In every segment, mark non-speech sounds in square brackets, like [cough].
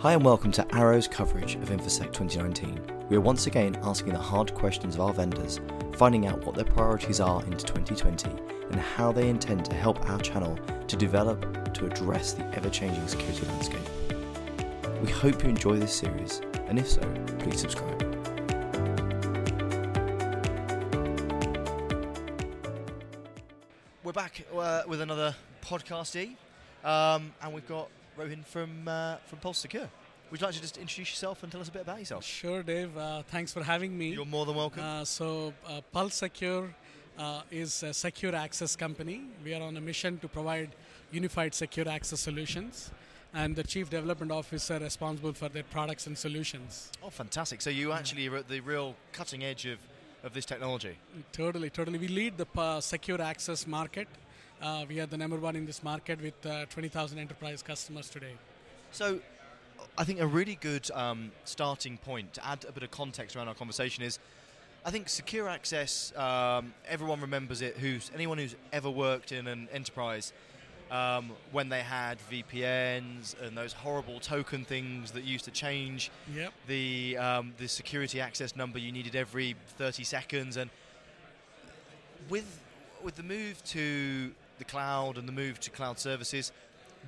Hi and welcome to Arrow's coverage of InfoSec 2019. We are once again asking the hard questions of our vendors, finding out what their priorities are into 2020 and how they intend to help our channel to develop to address the ever changing security landscape. We hope you enjoy this series, and if so, please subscribe. We're back uh, with another podcastee, um, and we've got Rohin from uh, from Pulse Secure. Would you like to just introduce yourself and tell us a bit about yourself? Sure, Dave. Uh, thanks for having me. You're more than welcome. Uh, so, uh, Pulse Secure uh, is a secure access company. We are on a mission to provide unified secure access solutions. And the chief development officer responsible for their products and solutions. Oh, fantastic! So you actually are at the real cutting edge of, of this technology. Totally, totally. We lead the uh, secure access market. Uh, we are the number one in this market with uh, 20,000 enterprise customers today. So, I think a really good um, starting point to add a bit of context around our conversation is, I think secure access. Um, everyone remembers it. Who's anyone who's ever worked in an enterprise um, when they had VPNs and those horrible token things that used to change Yep. the um, the security access number you needed every 30 seconds and with with the move to the cloud and the move to cloud services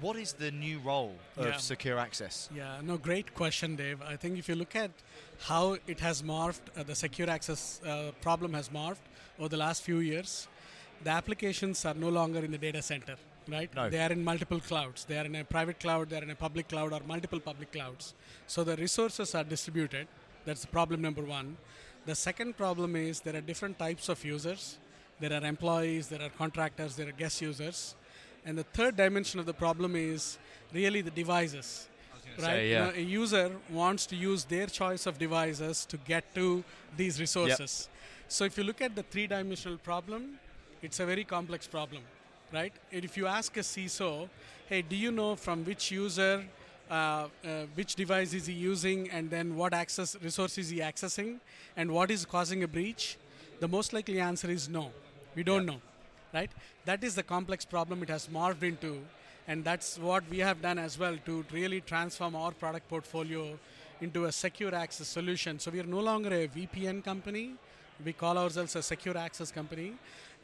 what is the new role of Yeah. secure access Yeah, no, great question, Dave. I think if you look at how it has morphed, uh, the secure access uh, problem has morphed over the last few years. The applications are no longer in the data center, right? No. They are in multiple clouds. They are in a private cloud, they are in a public cloud, or multiple public clouds. So the resources are distributed. That's problem number one. The second problem is there are different types of users. There are employees, there are contractors, there are guest users. And the third dimension of the problem is really the devices. Right? say, You know, a user wants to use their choice of devices to get to these resources. So if you look at the three-dimensional problem, it's a very complex problem, right? And if you ask a CISO, hey, do you know from which user, uh, uh, which device is he using, and then what access resource is he accessing, and what is causing a breach? The most likely answer is no. We don't know, right? That is the complex problem it has morphed into, and that's what we have done as well to really transform our product portfolio into a secure access solution. So we are no longer a VPN company. We call ourselves a secure access company,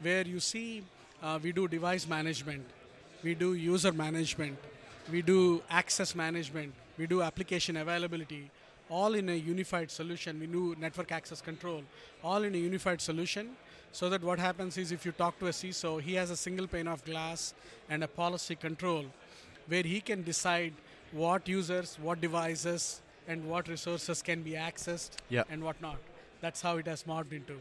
where you see uh, we do device management, we do user management, we do access management, we do application availability, all in a unified solution. We do network access control, all in a unified solution. So that what happens is if you talk to a CISO, he has a single pane of glass and a policy control where he can decide what users, what devices, and what resources can be accessed Yeah. and what not. That's how it has morphed into.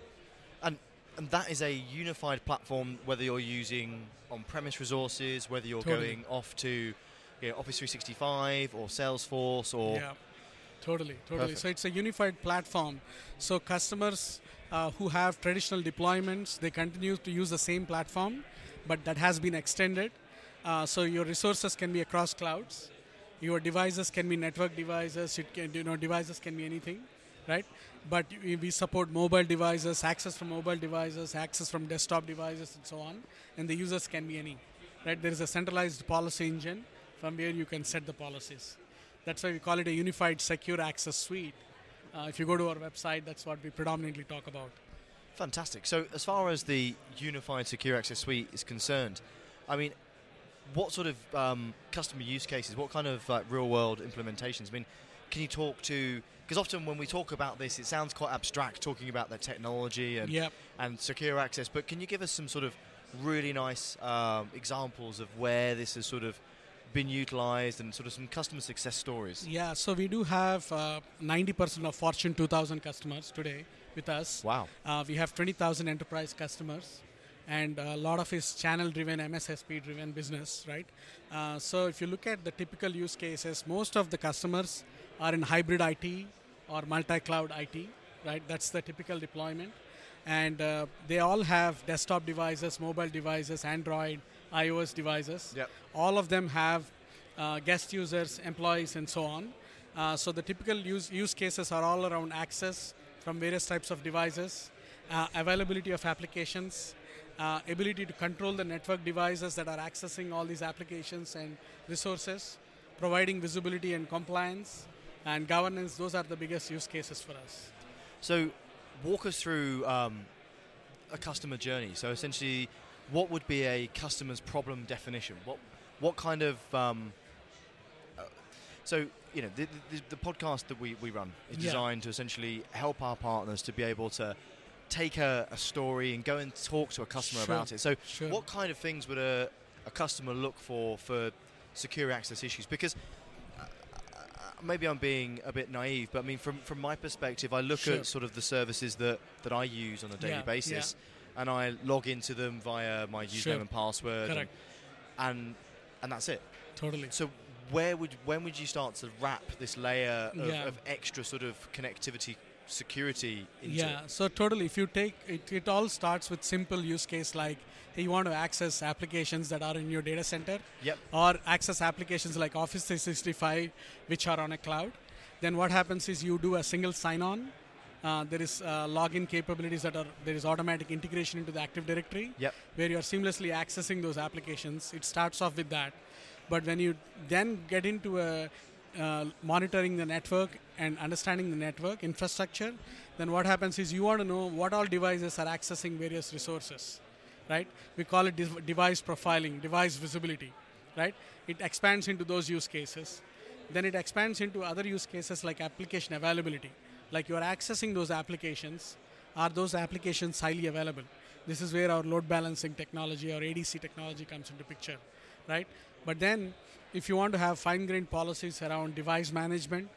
and and that is a unified platform whether you're using on-premise resources whether you're Totally. going off to you know, office 365 or salesforce or Yeah, totally, totally. Perfect. So it's a unified platform. So customers uh, who have traditional deployments, they continue to use the same platform, but that has been extended. Uh, so your resources can be across clouds. Your devices can be network devices. It can, you know, devices can be anything, right? But we we support mobile devices, access from mobile devices, access from desktop devices, and so on. And the users can be any, right? There is a centralized policy engine from where you can set the policies. That's why we call it a unified secure access suite. Uh, if you go to our website, that's what we predominantly talk about. Fantastic. So, as far as the unified secure access suite is concerned, I mean, what sort of um, customer use cases, what kind of like, real world implementations? I mean, can you talk to? Because often when we talk about this, it sounds quite abstract, talking about the technology and Yep. and secure access. But can you give us some sort of really nice um, examples of where this has sort of been utilized and sort of some customer success stories? Yeah, so we do have uh, 90% of Fortune 2000 customers today with us. Wow. Uh, we have 20,000 enterprise customers, and a lot of is channel-driven, MSSP-driven business, right? Uh, so if you look at the typical use cases, most of the customers are in hybrid IT or multi-cloud IT, right? That's the typical deployment, and uh, they all have desktop devices, mobile devices, Android, iOS devices. Yep. All of them have uh, guest users, employees, and so on. Uh, so the typical use, use cases are all around access from various types of devices, uh, availability of applications, uh, ability to control the network devices that are accessing all these applications and resources, providing visibility and compliance and governance. Those are the biggest use cases for us. So, walk us through um, a customer journey. So, essentially, what would be a customer's problem definition? What what kind of um, uh, so you know the, the, the, podcast that we, we run is designed yeah. to essentially help our partners to be able to take a, a story and go and talk to a customer sure. about it. So, sure. what kind of things would a, a customer look for for secure access issues? Because uh, maybe I'm being a bit naive, but I mean, from from my perspective, I look sure. at sort of the services that that I use on a daily yeah, basis, yeah. And I log into them via my username and password, and, and, and that's it. Totally. So where would when would you start to wrap this layer of, yeah. of extra sort of connectivity security into? yeah so totally if you take it, it all starts with simple use case like hey, you want to access applications that are in your data center yep. or access applications like office 365 which are on a cloud then what happens is you do a single sign on uh, there is uh, login capabilities that are there is automatic integration into the active directory yep. where you are seamlessly accessing those applications it starts off with that but when you then get into a uh, monitoring the network and understanding the network infrastructure, then what happens is you want to know what all devices are accessing various resources, right? We call it de- device profiling, device visibility, right? It expands into those use cases. Then it expands into other use cases like application availability. Like you are accessing those applications, are those applications highly available? This is where our load balancing technology or ADC technology comes into picture, right? But then if you want to have fine-grained policies around device management,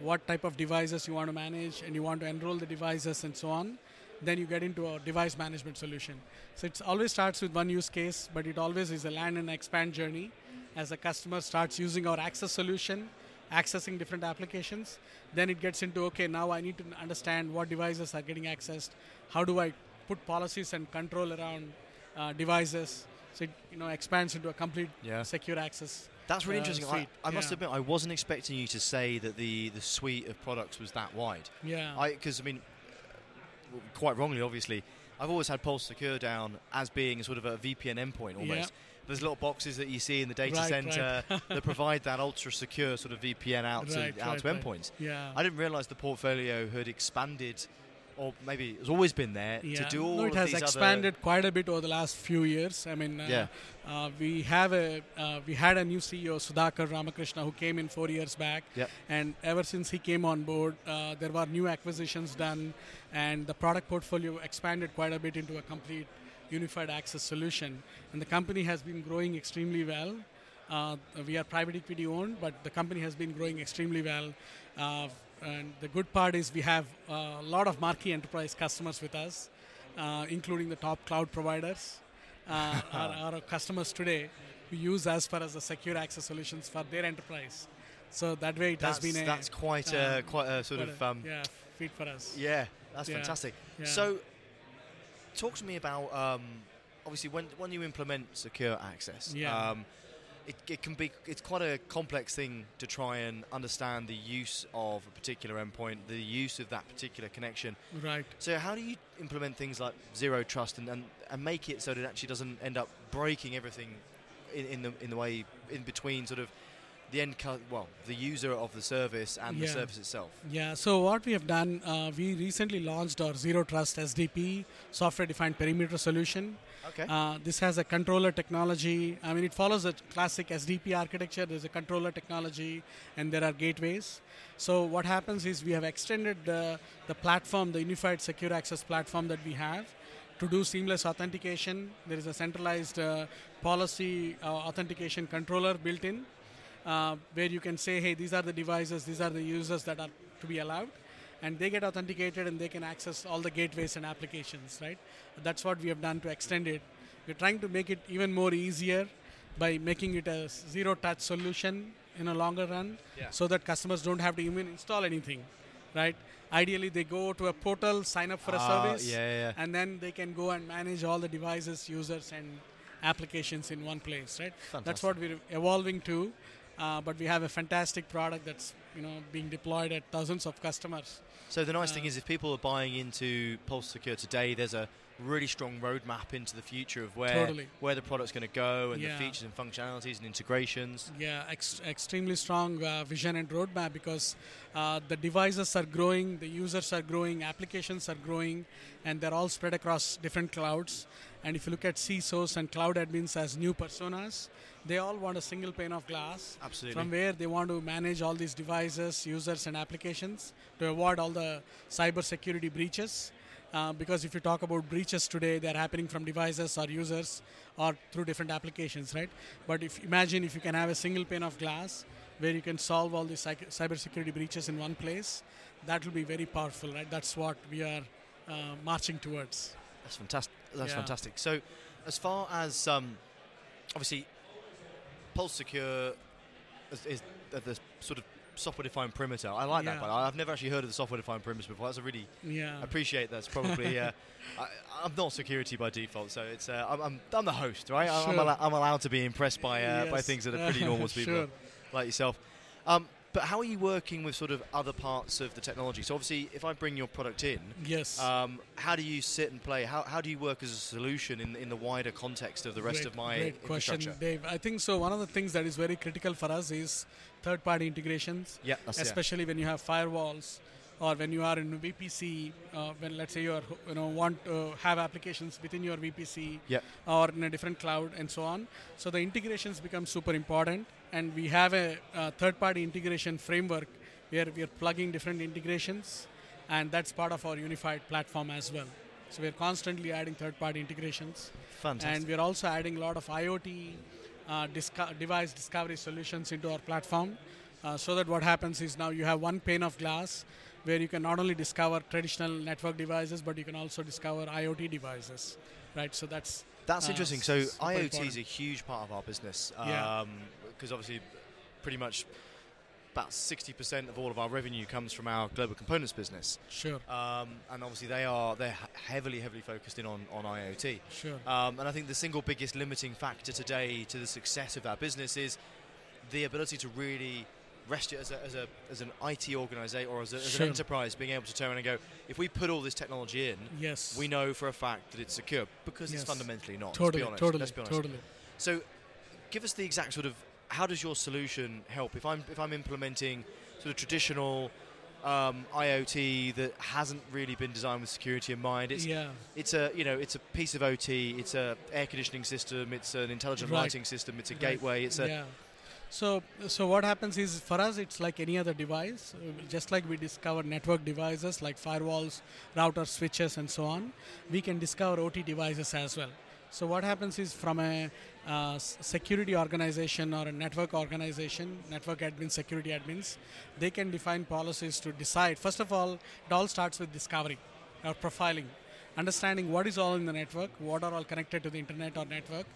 what type of devices you want to manage, and you want to enroll the devices and so on, then you get into a device management solution. So it always starts with one use case, but it always is a land and expand journey. As a customer starts using our access solution, accessing different applications, then it gets into okay, now I need to understand what devices are getting accessed. How do I put policies and control around uh, devices? So it you know expands into a complete yeah. secure access that's really uh, interesting. I, I, must admit, I wasn't expecting you to say that the, the suite of products was that wide. Yeah. I because I, I, mean, quite wrongly, obviously, I've always had Pulse Secure down as being sort of a VPN endpoint almost. Yeah. There's little boxes that you see in the data right, center right. [laughs] that provide that ultra secure sort of VPN out right, to out to endpoints. Yeah. I didn't realize the portfolio had expanded or maybe it's always been there yeah. to do all no, it has expanded quite a bit over the last few years. I mean, uh, yeah. Uh, we have a uh, we had a new CEO Sudhakar Ramakrishna who came in four years back, yep. and ever since he came on board, uh, there were new acquisitions done, and the product portfolio expanded quite a bit into a complete unified access solution. And the company has been growing extremely well. Uh, we are private equity owned, but the company has been growing extremely well. Uh, and the good part is we have a lot of marquee enterprise customers with us, uh, including the top cloud providers. Uh, [laughs] our, our, customers today who use us for as the secure access solutions for their enterprise. So that way it that's, has been a that's quite a um, quite a sort of um, yeah feat for us. Yeah, that's yeah. fantastic. Yeah. So, talk to me about um, obviously when when you implement secure access. Yeah. Um, it, it, can be it's quite a complex thing to try and understand the use of a particular endpoint, the use of that particular connection. Right. So how do you implement things like zero trust and, and, and make it so that it actually doesn't end up breaking everything in, in the in the way in between sort of the end cu- well the user of the service and yeah. the service itself yeah so what we have done uh, we recently launched our zero trust sdp software defined perimeter solution Okay. Uh, this has a controller technology. I mean, it follows a classic SDP architecture. There's a controller technology, and there are gateways. So what happens is we have extended the, the platform, the unified secure access platform that we have, to do seamless authentication. There is a centralized uh, policy uh, authentication controller built in, uh, where you can say, hey, these are the devices, these are the users that are to be allowed and they get authenticated and they can access all the gateways and applications, right? That's what we have done to extend it. We're trying to make it even more easier by making it a zero touch solution in a longer run yeah. so that customers don't have to even install anything, right? Ideally, they go to a portal, sign up for a uh, service, yeah, yeah. and then they can go and manage all the devices, users, and applications in one place, right? Fantastic. That's what we're evolving to. Uh, but we have a fantastic product that's you know being deployed at thousands of customers. So the nice uh, thing is, if people are buying into Pulse Secure today, there's a really strong roadmap into the future of where Totally. where the product's going to go and Yeah. the features and functionalities and integrations. Yeah, ex- extremely strong uh, vision and roadmap because uh, the devices are growing, the users are growing, applications are growing, and they're all spread across different clouds. And if you look at CISOs and cloud admins as new personas, they all want a single pane of glass Absolutely. from where they want to manage all these devices, users, and applications to avoid all the cyber security breaches. Uh, because if you talk about breaches today, they're happening from devices or users or through different applications, right? But if imagine if you can have a single pane of glass where you can solve all these cyber security breaches in one place, that will be very powerful, right? That's what we are uh, marching towards. That's fantastic. That's Yeah. fantastic. So, as far as um, obviously, Pulse Secure is, is the, sort of software-defined perimeter. I like that, but I've never actually heard of the software-defined perimeter before. That's a really Yeah. I appreciate that's probably. Uh, [laughs] I, I'm not security by default, so it's. Uh, I'm, I'm, I'm the host, right? I'm, I'm, Sure. allo- I'm allowed to be impressed by uh, by things that are [laughs] pretty normal to people Sure. like yourself. Um, but how are you working with sort of other parts of the technology? So obviously, if I bring your product in, Yes. um, how do you sit and play? How, how do you work as a solution in, in the wider context of the rest Great- of my great question, infrastructure? Dave. I think so. One of the things that is very critical for us is third-party integrations, Yeah, especially when you have firewalls or when you are in VPC. Uh, when let's say you are you know want to have applications within your VPC Yeah. or in a different cloud and so on. So the integrations become super important, and we have a, uh third-party integration framework where we are plugging different integrations, and that's part of our unified platform as well. So we're constantly adding third-party integrations. Fantastic. And we're also adding a lot of IoT uh, disco- device discovery solutions into our platform. Uh, so that what happens is now you have one pane of glass where you can not only discover traditional network devices, but you can also discover IoT devices, right? So that's That's uh, interesting. So IoT is a huge part of our business. Yeah. Because obviously, pretty much about 60% of all of our revenue comes from our global components business. sure, Um, and obviously, they are they're heavily, heavily focused in on, on IoT. sure, Um, and I think the single biggest limiting factor today to the success of our business is the ability to really rest it as, a, as, a, as an IT organization or as, a, as Sure. an enterprise, being able to turn around and go, if we put all this technology in, yes, we know for a fact that it's secure because Yes. it's fundamentally not. totally, let's be honest. totally, let's be honest. totally. So, give us the exact sort of how does your solution help? If I'm if I'm implementing sort of traditional um, IoT that hasn't really been designed with security in mind, it's yeah, it's a you know it's a piece of OT, it's a air conditioning system, it's an intelligent Right. lighting system, it's a Right. gateway, it's a yeah. So, so what happens is for us, it's like any other device. Just like we discover network devices like firewalls, routers, switches, and so on, we can discover OT devices as well. So, what happens is from a uh, security organization or a network organization, network admins, security admins, they can define policies to decide. First of all, it all starts with discovery or profiling, understanding what is all in the network, what are all connected to the internet or network,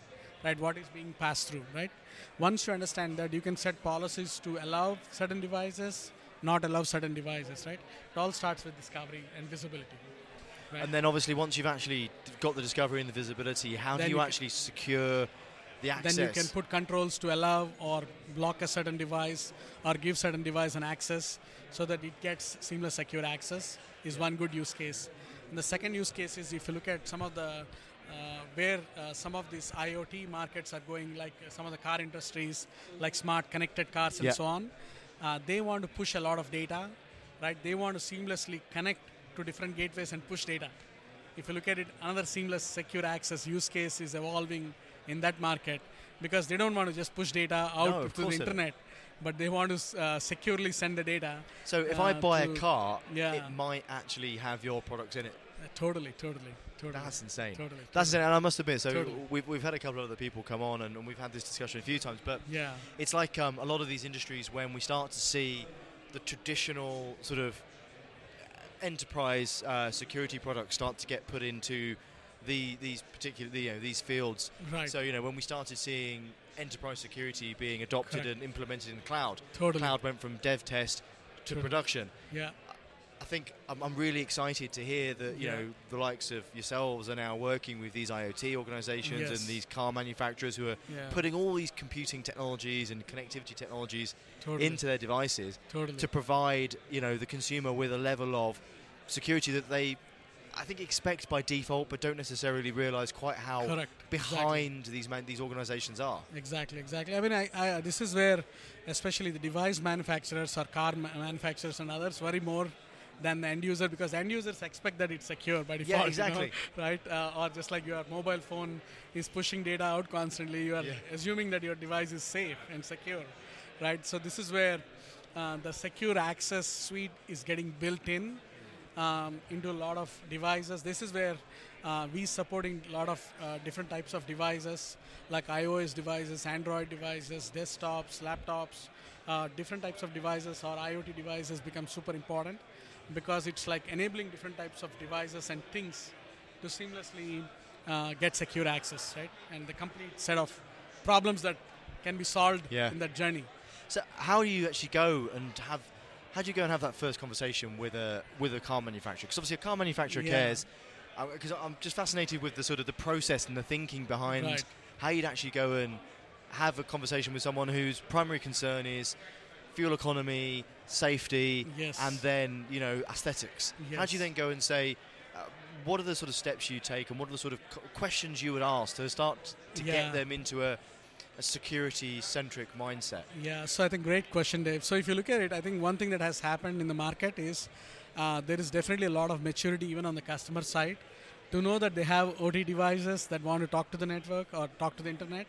right? What is being passed through, right? Once you understand that, you can set policies to allow certain devices, not allow certain devices, right? It all starts with discovery and visibility. Right? and then obviously once you've actually got the discovery and the visibility, how Then do you, you actually secure the access? then you can put controls to allow or block a certain device or give certain device an access so that it gets seamless secure access is one good use case and the second use case is if you look at some of the where uh, some of these IoT markets are going, like uh, some of the car industries, like smart connected cars and Yeah. so on, uh, they want to push a lot of data, right? They want to seamlessly connect to different gateways and push data. If you look at it, another seamless secure access use case is evolving in that market because they don't want to just push data out No, to the internet, but they want to uh, securely send the data. so if I uh, buy a car, yeah. it might actually have your products in it. Uh, totally, totally, totally. That's insane. Totally. That's insane. And I must admit, so Totally. we've, we've had a couple of other people come on and, and we've had this discussion a few times, but Yeah. it's like um, a lot of these industries when we start to see the traditional sort of enterprise uh, security products start to get put into the these particular you know these fields. Right. So you know when we started seeing enterprise security being adopted Correct. and implemented in the cloud, Totally. cloud went from dev test to production. Yeah. I think I'm, I'm really excited to hear that you Yeah. know the likes of yourselves are now working with these IoT organisations Yes. and these car manufacturers who are Yeah. putting all these computing technologies and connectivity technologies Totally. into their devices totally. to provide you know the consumer with a level of security that they I think expect by default, but don't necessarily realise quite how Correct. behind Exactly. these man- these organisations are. Exactly, exactly. I mean, I, I, this is where, especially the device manufacturers or car ma- manufacturers and others, worry more than the end user because end users expect that it's secure by default. [laughs] you know, exactly. right? Uh, or just like your mobile phone is pushing data out constantly, you are Yeah. assuming that your device is safe and secure, right? So this is where uh, the secure access suite is getting built in um, into a lot of devices. This is where uh, we supporting a lot of uh, different types of devices like iOS devices, Android devices, desktops, laptops, uh, different types of devices or IoT devices become super important because it's like enabling different types of devices and things to seamlessly uh, get secure access, right? And the complete set of problems that can be solved Yeah. in that journey. So how do you actually go and have? How do you go and have that first conversation with a with a car manufacturer? Because obviously a car manufacturer Yeah. cares. Because I'm just fascinated with the sort of the process and the thinking behind Right. how you'd actually go and have a conversation with someone whose primary concern is fuel economy, safety, Yes. and then you know aesthetics. How do you then go and say? Uh, what are the sort of steps you take, and what are the sort of questions you would ask to start to Yeah. get them into a, a security-centric mindset? Yeah, so I think great question, Dave. So if you look at it, I think one thing that has happened in the market is uh, there is definitely a lot of maturity even on the customer side to know that they have OT devices that want to talk to the network or talk to the internet,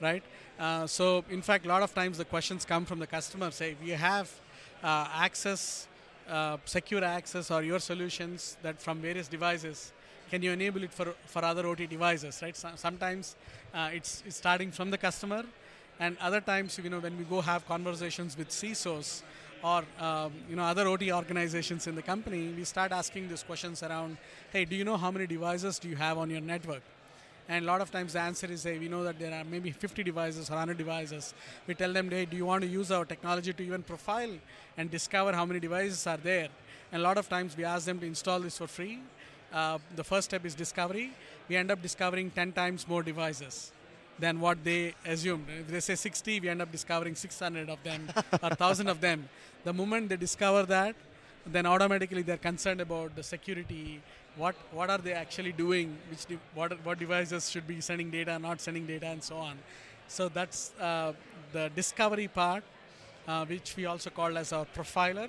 right? Uh, so in fact, a lot of times the questions come from the customer. Say we have uh, access, uh, secure access, or your solutions that from various devices. Can you enable it for, for other OT devices, right? So, sometimes uh, it's, it's starting from the customer, and other times, you know, when we go have conversations with CISOs or um, you know other OT organizations in the company, we start asking these questions around, hey, do you know how many devices do you have on your network? And a lot of times the answer is, hey, we know that there are maybe 50 devices or 100 devices. We tell them, hey, do you want to use our technology to even profile and discover how many devices are there? And a lot of times we ask them to install this for free. Uh, the first step is discovery. We end up discovering 10 times more devices than what they assumed. If they say 60, we end up discovering 600 of them [laughs] or 1,000 of them. The moment they discover that, then automatically they're concerned about the security. What what are they actually doing? Which de- what what devices should be sending data, not sending data, and so on. So that's uh, the discovery part, uh, which we also call as our profiler.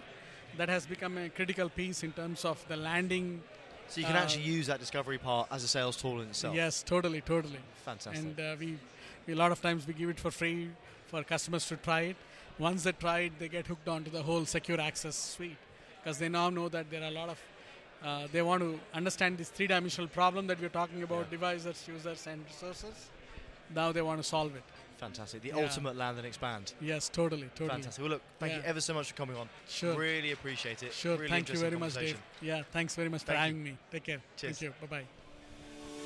That has become a critical piece in terms of the landing. So you can Uh, actually use that discovery part as a sales tool in itself. Yes, totally, totally. Fantastic. And uh, we, we, a lot of times we give it for free for customers to try it. Once they try it, they get hooked onto the whole secure access suite because they now know that there are a lot of, uh, they want to understand this three dimensional problem that we're talking about Yeah. devices, users, and resources. Now they want to solve it. Fantastic. The Yeah. ultimate land and expand. Yes, totally, totally. Fantastic. Well, look, thank you ever so much for coming on. Sure. Really appreciate it. Sure. Really Thank you very much, Dave. Yeah, thanks very much for Thank you. having me. Take care. Cheers. Thank you. Bye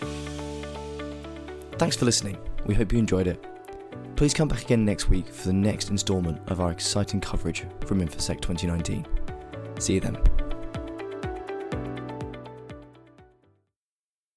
bye. Thanks for listening. We hope you enjoyed it. Please come back again next week for the next instalment of our exciting coverage from InfoSec 2019. See you then.